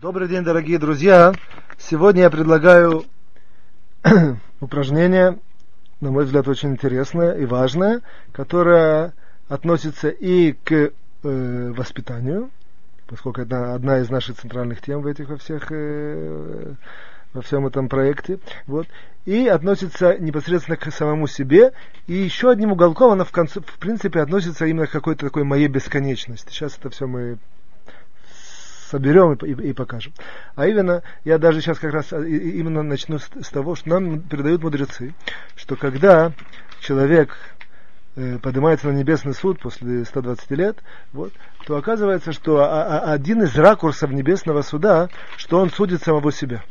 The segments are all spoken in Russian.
Добрый день, дорогие друзья! Сегодня я предлагаю упражнение, на мой взгляд, очень интересное и важное, которое относится и к э, воспитанию, поскольку это одна из наших центральных тем в этих во всех э, во всем этом проекте, вот, и относится непосредственно к самому себе, и еще одним уголком она в, конце, в принципе относится именно к какой-то такой моей бесконечности. Сейчас это все мы соберем и, и, и покажем. А именно, я даже сейчас как раз именно начну с, с того, что нам передают мудрецы, что когда человек э, поднимается на небесный суд после 120 лет, вот, то оказывается, что а, а, один из ракурсов небесного суда, что он судит самого себя.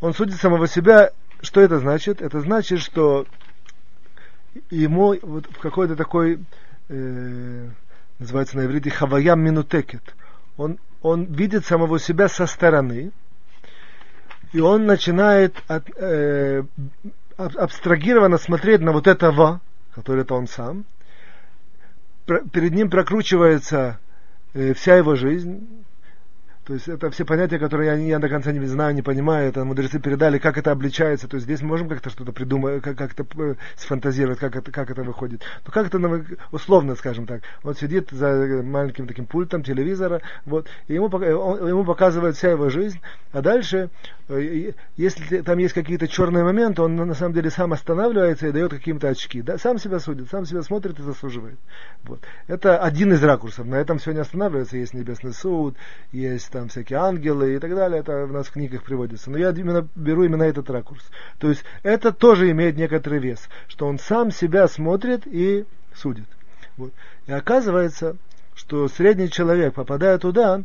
Он судит самого себя. Что это значит? Это значит, что ему вот в какой-то такой, э, называется на иврите, хаваям минутекет – он, он видит самого себя со стороны, и он начинает от, э, абстрагированно смотреть на вот этого, который это он сам. Перед ним прокручивается э, вся его жизнь, то есть это все понятия, которые я, я до конца не знаю, не понимаю. Это мудрецы передали, как это обличается. То есть здесь мы можем как-то что-то придумать, как- как-то э, сфантазировать, как это, как это выходит. Ну как это условно, скажем так. Он сидит за маленьким таким пультом телевизора, вот, и ему, он, ему показывает вся его жизнь. А дальше, э, если там есть какие-то черные моменты, он на самом деле сам останавливается и дает какие-то очки. Да, сам себя судит, сам себя смотрит и заслуживает. Вот. Это один из ракурсов. На этом не останавливается. Есть небесный суд, есть там всякие ангелы и так далее, это в нас в книгах приводится. Но я именно беру именно этот ракурс. То есть это тоже имеет некоторый вес, что он сам себя смотрит и судит. Вот. И оказывается, что средний человек, попадая туда,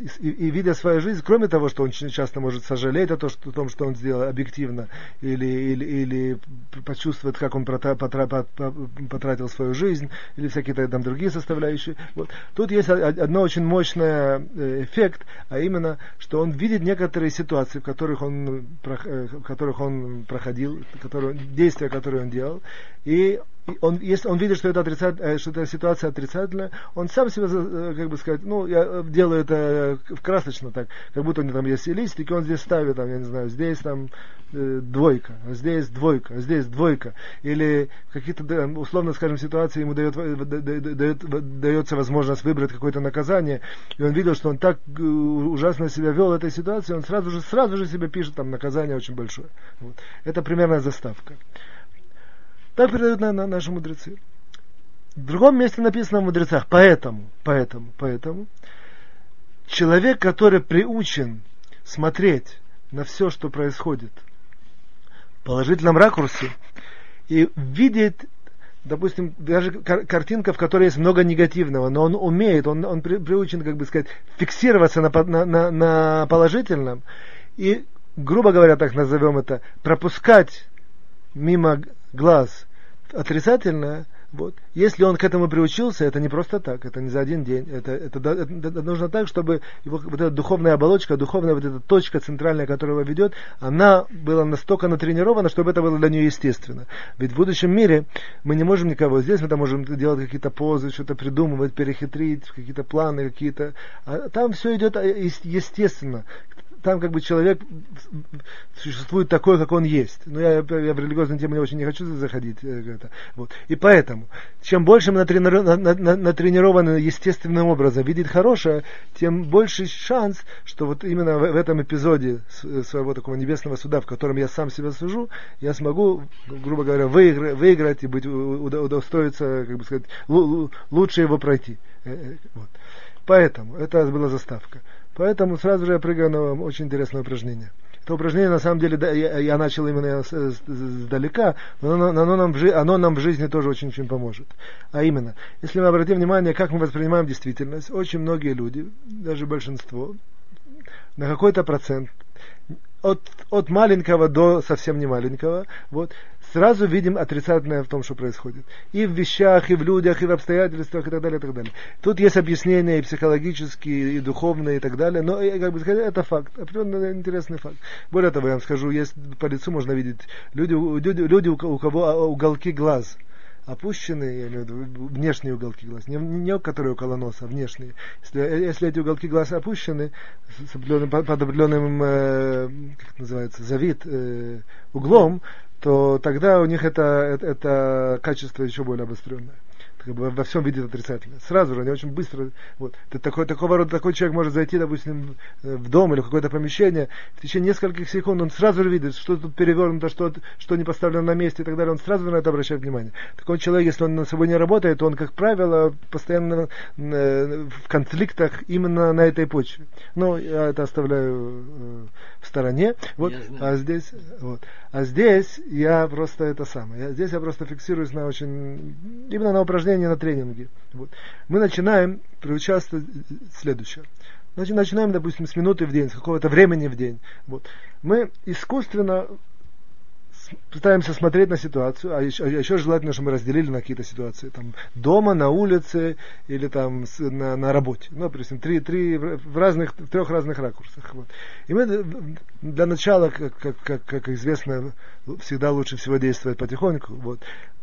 и, и видя свою жизнь, кроме того, что он очень часто может сожалеть о том, что, о том, что он сделал объективно, или, или, или почувствовать, как он потратил свою жизнь, или всякие там другие составляющие. Вот. Тут есть одно очень мощный э, эффект, а именно, что он видит некоторые ситуации, в которых он, э, в которых он проходил, которые, действия, которые он делал, и он, если он видит, что это, э, что эта ситуация отрицательная, он сам себе, э, как бы сказать, ну, я э, делаю это красочно так, как будто у него там есть листики, он здесь ставит, там, я не знаю, здесь там двойка, здесь двойка, здесь двойка. Или какие-то, условно скажем, ситуации ему дает, дает, дается возможность выбрать какое-то наказание, и он видел, что он так ужасно себя вел в этой ситуации, он сразу же, сразу же себе пишет там наказание очень большое. Вот. Это примерная заставка. Так передают на, на наши мудрецы. В другом месте написано в мудрецах, поэтому, поэтому, поэтому, человек, который приучен смотреть на все, что происходит в положительном ракурсе, и видеть, допустим, даже картинка, в которой есть много негативного, но он умеет, он, он при, приучен, как бы сказать, фиксироваться на, на, на положительном, и, грубо говоря, так назовем это, пропускать мимо глаз отрицательное, вот. Если он к этому приучился, это не просто так, это не за один день. Это, это, это, это нужно так, чтобы его, вот эта духовная оболочка, духовная вот эта точка центральная, которая его ведет, она была настолько натренирована, чтобы это было для нее естественно. Ведь в будущем мире мы не можем никого. Здесь мы там можем делать какие-то позы, что-то придумывать, перехитрить, какие-то планы, какие-то. А там все идет естественно там как бы человек существует такой, как он есть. Но я, я в религиозную тему очень не хочу заходить. Э, это, вот. И поэтому, чем больше мы натренированы естественным образом видеть хорошее, тем больше шанс, что вот именно в, этом эпизоде своего такого небесного суда, в котором я сам себя сужу, я смогу, грубо говоря, выиграть, выиграть и быть, удостоиться, как бы сказать, лучше его пройти. Э, э, вот. Поэтому это была заставка. Поэтому сразу же я прыгаю на очень интересное упражнение. Это упражнение, на самом деле, я, я начал именно сдалека, но оно, оно, нам в, оно нам в жизни тоже очень-очень поможет. А именно, если мы обратим внимание, как мы воспринимаем действительность, очень многие люди, даже большинство, на какой-то процент, от, от маленького до совсем не маленького, вот, сразу видим отрицательное в том, что происходит. И в вещах, и в людях, и в обстоятельствах, и так далее, и так далее. Тут есть объяснения и психологические, и духовные, и так далее, но, как бы сказать, это факт, определенно интересный факт. Более того, я вам скажу, есть по лицу можно видеть люди, люди, люди у кого уголки глаз, опущенные, я имею в виду внешние уголки глаз, не, не которые около носа, а внешние. Если, если эти уголки глаз опущены с определенным, под определенным, э, как это называется, завид э, углом, то тогда у них это, это, это качество еще более обостренное как бы во всем видит отрицательное. Сразу же, они очень быстро, вот, такой, такого рода, такой человек может зайти, допустим, в дом или в какое-то помещение, в течение нескольких секунд он сразу же видит, что тут перевернуто, что, что не поставлено на месте и так далее, он сразу на это обращает внимание. Такой человек, если он на собой не работает, то он, как правило, постоянно э, в конфликтах именно на этой почве. Но я это оставляю э, стороне. Вот, а здесь, вот. А здесь я просто это самое. Я, здесь я просто фиксируюсь на очень именно на упражнении, на тренинге. Вот. Мы начинаем приучаствовать следующее. Значит, начинаем, допустим, с минуты в день, с какого-то времени в день. Вот. Мы искусственно пытаемся смотреть на ситуацию, а еще, а еще желательно, чтобы мы разделили на какие-то ситуации, там, дома, на улице или там с, на, на работе. Ну, допустим, три, три в разных, в трех разных ракурсах. Вот. И мы для начала, как, как, как, как известно, всегда лучше всего действовать потихоньку. Вот.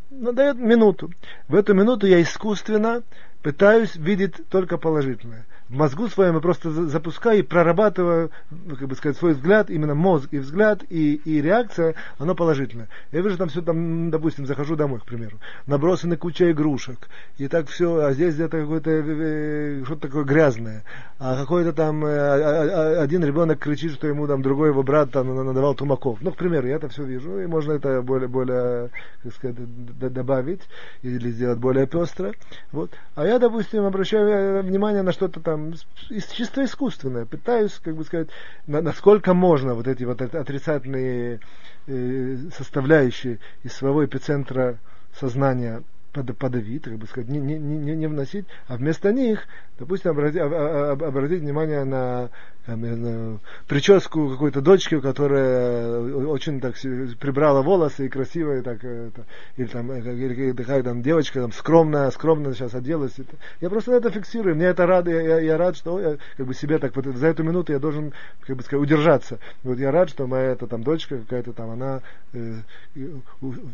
Но дает минуту. В эту минуту я искусственно пытаюсь видеть только положительное мозгу своем я просто запускаю и прорабатываю, ну, как бы сказать, свой взгляд, именно мозг и взгляд, и, и реакция, оно положительное. Я вижу там все, там, допустим, захожу домой, к примеру, набросаны куча игрушек, и так все, а здесь где-то какое-то, э, э, что-то такое грязное, а какой-то там, э, а, а, а, один ребенок кричит, что ему там другой его брат там надавал тумаков. Ну, к примеру, я это все вижу, и можно это более, более, как сказать, добавить, или сделать более пестро. Вот. А я, допустим, обращаю внимание на что-то там, там чисто искусственное. Пытаюсь, как бы сказать, на, насколько можно вот эти вот отрицательные э, составляющие из своего эпицентра сознания подавить, как бы сказать, не, не, не, не вносить, а вместо них, допустим, обратить, обратить внимание на прическу какой-то дочки, которая очень так прибрала волосы и красивая, так, это, или там, э, или такая там девочка там скромная, скромно сейчас оделась. Я просто это фиксирую, мне это рад, я, я рад, что я как бы себе так вот за эту минуту я должен, как бы сказать, удержаться. Вот я рад, что моя эта там дочка какая-то там, она э,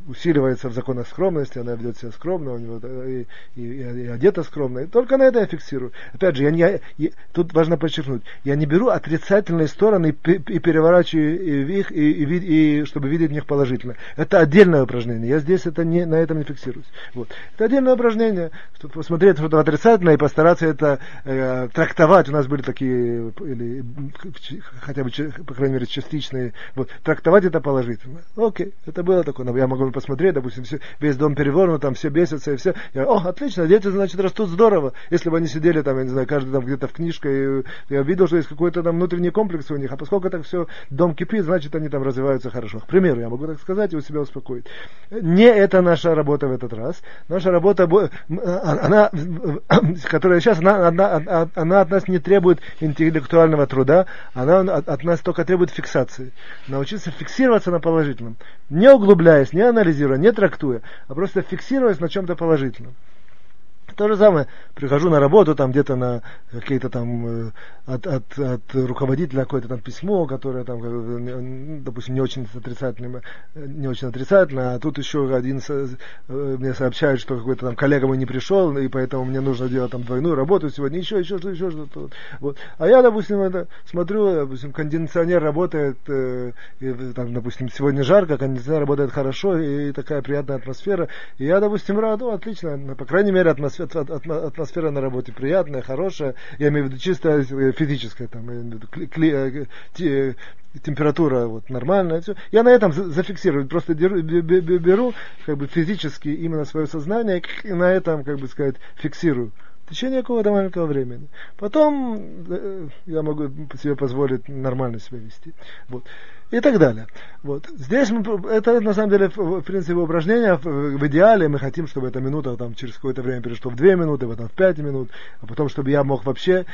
усиливается в законах скромности, она ведет себя скромно, у него и, и, и, и одета скромно. И только на это я фиксирую. Опять же, я не, я, тут важно подчеркнуть, я не беру беру отрицательные стороны и переворачиваю их, и, и, и, чтобы видеть в них положительно. Это отдельное упражнение. Я здесь это не, на этом не фиксируюсь. Вот. Это отдельное упражнение, чтобы посмотреть что-то отрицательное и постараться это э, трактовать. У нас были такие, или хотя бы, по крайней мере, частичные. Вот. Трактовать это положительно. Окей, это было такое. Я могу посмотреть, допустим, все, весь дом перевернут, там все бесятся и все. Я, О, отлично, дети, значит, растут здорово. Если бы они сидели там, я не знаю, каждый там где-то в книжке, я видел, что есть какой какой-то там внутренний комплекс у них, а поскольку так все дом кипит, значит они там развиваются хорошо. К примеру, я могу так сказать и у себя успокоить. Не это наша работа в этот раз. Наша работа, а, она, которая сейчас, она, она, она от нас не требует интеллектуального труда, она от нас только требует фиксации. Научиться фиксироваться на положительном. Не углубляясь, не анализируя, не трактуя, а просто фиксируясь на чем-то положительном. То же самое, прихожу на работу, там где-то на какие-то там э, от, от, от руководителя какое-то там письмо, которое там, допустим, не очень отрицательное, не очень отрицательное, а тут еще один э, мне сообщает, что какой-то там коллега мой не пришел, и поэтому мне нужно делать там двойную работу сегодня, еще, еще что-то, еще что-то. Вот. А я, допустим, это смотрю, допустим, кондиционер работает, э, и, там, допустим, сегодня жарко, кондиционер работает хорошо, и такая приятная атмосфера, и я, допустим, рад, ну, отлично, по крайней мере, атмосфера атмосфера на работе приятная, хорошая, я имею в виду чисто физическая, там, кли, э, температура вот нормальная, все. Я на этом зафиксирую, просто беру, беру как бы физически именно свое сознание и на этом, как бы сказать, фиксирую течение какого-то маленького времени. Потом э, я могу себе позволить нормально себя вести. Вот и так далее. Вот. Здесь мы, это на самом деле в принципе упражнение в, идеале мы хотим, чтобы эта минута там через какое-то время перешло в две минуты, потом в пять минут, а потом чтобы я мог вообще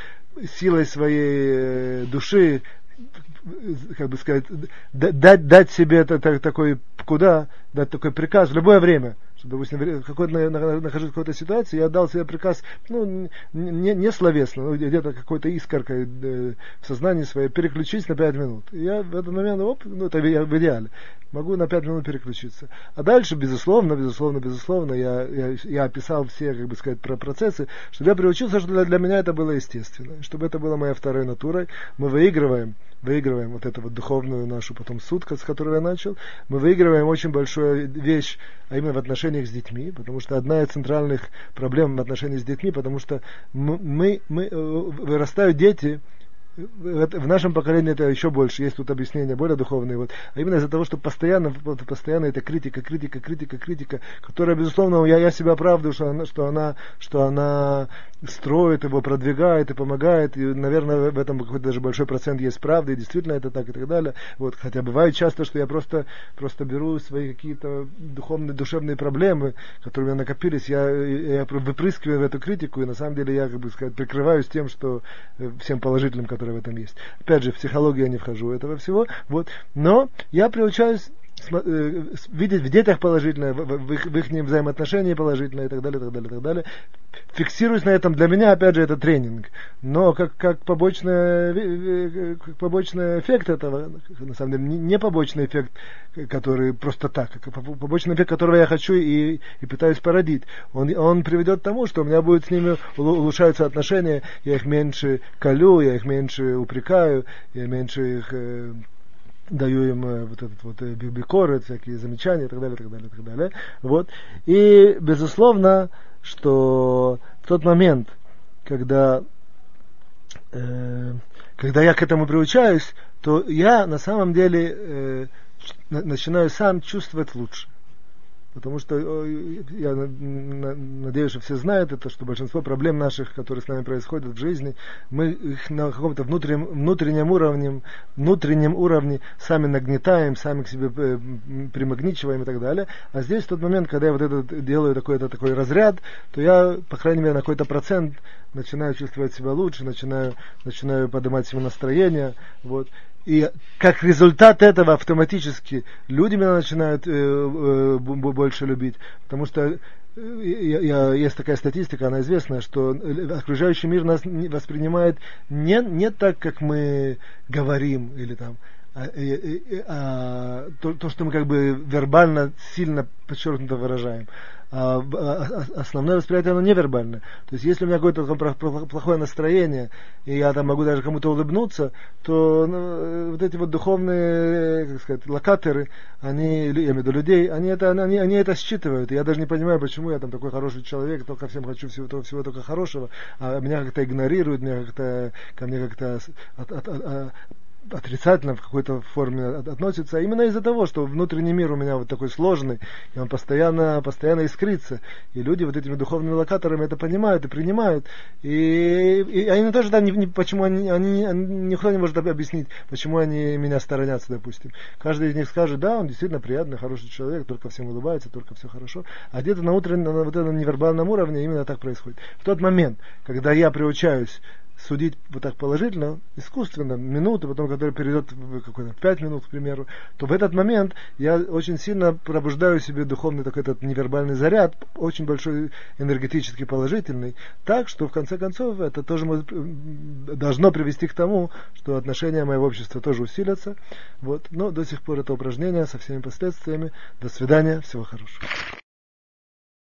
силой своей э, души как бы сказать, дать, дать себе это, так, такой, куда, дать такой приказ в любое время, что, допустим, какой-то, нахожусь в какой-то ситуации, я дал себе приказ, ну, не, не словесно, но где-то какой-то искоркой э, в сознании своей переключись на 5 минут. Я в этот момент, оп, ну, это в идеале, могу на 5 минут переключиться. А дальше, безусловно, безусловно, безусловно, я, я, я описал все, как бы сказать, про процессы, чтобы я приучился, что для, для меня это было естественно, чтобы это было моей второй натурой. Мы выигрываем, выигрываем вот эту вот духовную нашу потом сутка, с которой я начал, мы выигрываем очень большую вещь, а именно в отношениях с детьми, потому что одна из центральных проблем в отношениях с детьми, потому что мы, мы, мы э, вырастают дети, в нашем поколении это еще больше, есть тут объяснения более духовные, вот, а именно из-за того, что постоянно, постоянно это критика, критика, критика, критика, которая, безусловно, я, я себя оправдываю, что она, что она, что она строит его, продвигает и помогает, и, наверное, в этом какой-то даже большой процент есть правды, и действительно это так и так далее, вот, хотя бывает часто, что я просто, просто беру свои какие-то духовные, душевные проблемы, которые у меня накопились, я, я выпрыскиваю в эту критику, и на самом деле я, как бы сказать, прикрываюсь тем, что э, всем положительным, которые которая в этом есть. Опять же, в психологию я не вхожу этого всего, вот. Но я приучаюсь видеть в детях положительное, в, их, в их взаимоотношения положительное и так далее, так далее, так далее. Фиксируюсь на этом. Для меня, опять же, это тренинг. Но как, как, побочный, как побочный эффект этого, на самом деле, не побочный эффект, который просто так, как побочный эффект, которого я хочу и, и пытаюсь породить. Он, он приведет к тому, что у меня будет с ними улучшаются отношения, я их меньше колю, я их меньше упрекаю, я меньше их э, даю им э, вот этот вот э, бикоры, всякие замечания и так далее, и так далее, и так далее. Вот. И, безусловно, что в тот момент, когда, э, когда я к этому приучаюсь, то я на самом деле э, начинаю сам чувствовать лучше. Потому что я надеюсь, что все знают это, что большинство проблем наших, которые с нами происходят в жизни, мы их на каком-то внутреннем, внутреннем уровне, внутреннем уровне сами нагнетаем, сами к себе э, примагничиваем и так далее. А здесь тот момент, когда я вот это делаю такой-то такой разряд, то я, по крайней мере, на какой-то процент начинаю чувствовать себя лучше, начинаю, начинаю поднимать себе настроение. Вот. И как результат этого автоматически люди меня начинают э, э, больше любить, потому что э, я, я, есть такая статистика, она известная, что окружающий мир нас воспринимает не, не так, как мы говорим, или там, то, то, что мы как бы вербально сильно подчеркнуто выражаем. А, а, основное восприятие оно невербальное. То есть если у меня какое-то плохое настроение, и я там могу даже кому-то улыбнуться, то ну, э, вот эти вот духовные, как сказать, локаторы, они, я имею в виду людей, они это, они, они это считывают. И я даже не понимаю, почему я там такой хороший человек, только всем хочу всего, всего только хорошего, а меня как-то игнорируют, меня как-то, ко мне как-то от, от, от, отрицательно в какой-то форме относится, а именно из-за того, что внутренний мир у меня вот такой сложный, и он постоянно, постоянно искрится. И люди вот этими духовными локаторами это понимают и принимают. И, и они тоже там, не, не, почему они, они, никто не может объяснить, почему они меня сторонятся, допустим. Каждый из них скажет, да, он действительно приятный, хороший человек, только всем улыбается, только все хорошо. А где-то на утреннем, на вот этом невербальном уровне именно так происходит. В тот момент, когда я приучаюсь судить вот так положительно, искусственно, минуты, потом, который перейдет в какой-то пять минут, к примеру, то в этот момент я очень сильно пробуждаю себе духовный такой этот невербальный заряд, очень большой энергетически положительный, так, что в конце концов это тоже должно привести к тому, что отношения моего общества тоже усилятся. Вот. Но до сих пор это упражнение со всеми последствиями. До свидания, всего хорошего.